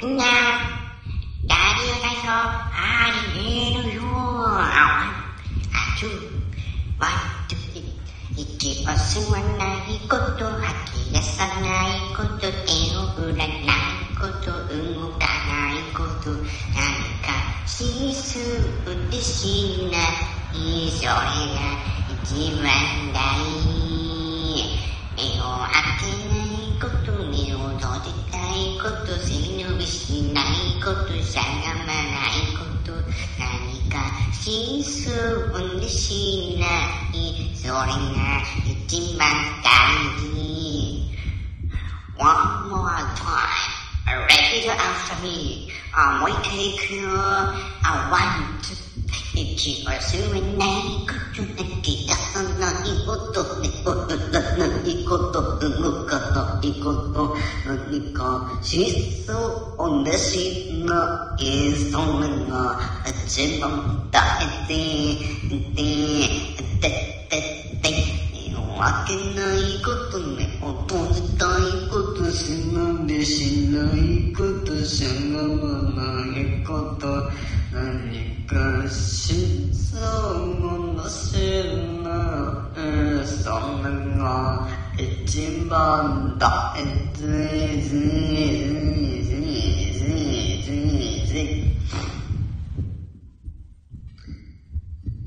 なだりゅうたありえぬよああちゅわんとぴいちすまないことはきださないこと手をふらないこと。動かないこと。何かしすうてしないそれが一番大事。ಕೊಟ್ಟು ಕೊಟ್ಟು ಶೀಸು ಒಂದು ಶೀನ ಈ One more time, repeat after me. Um, we take you, I want to, if you assume a name, could you かといこと何かしそうめしないそれが自分大事ででででわけないことね落とした。いことしのべしないことしゃがまないこと何かしそうものしないそれが一番だ。ずにずにずにずに。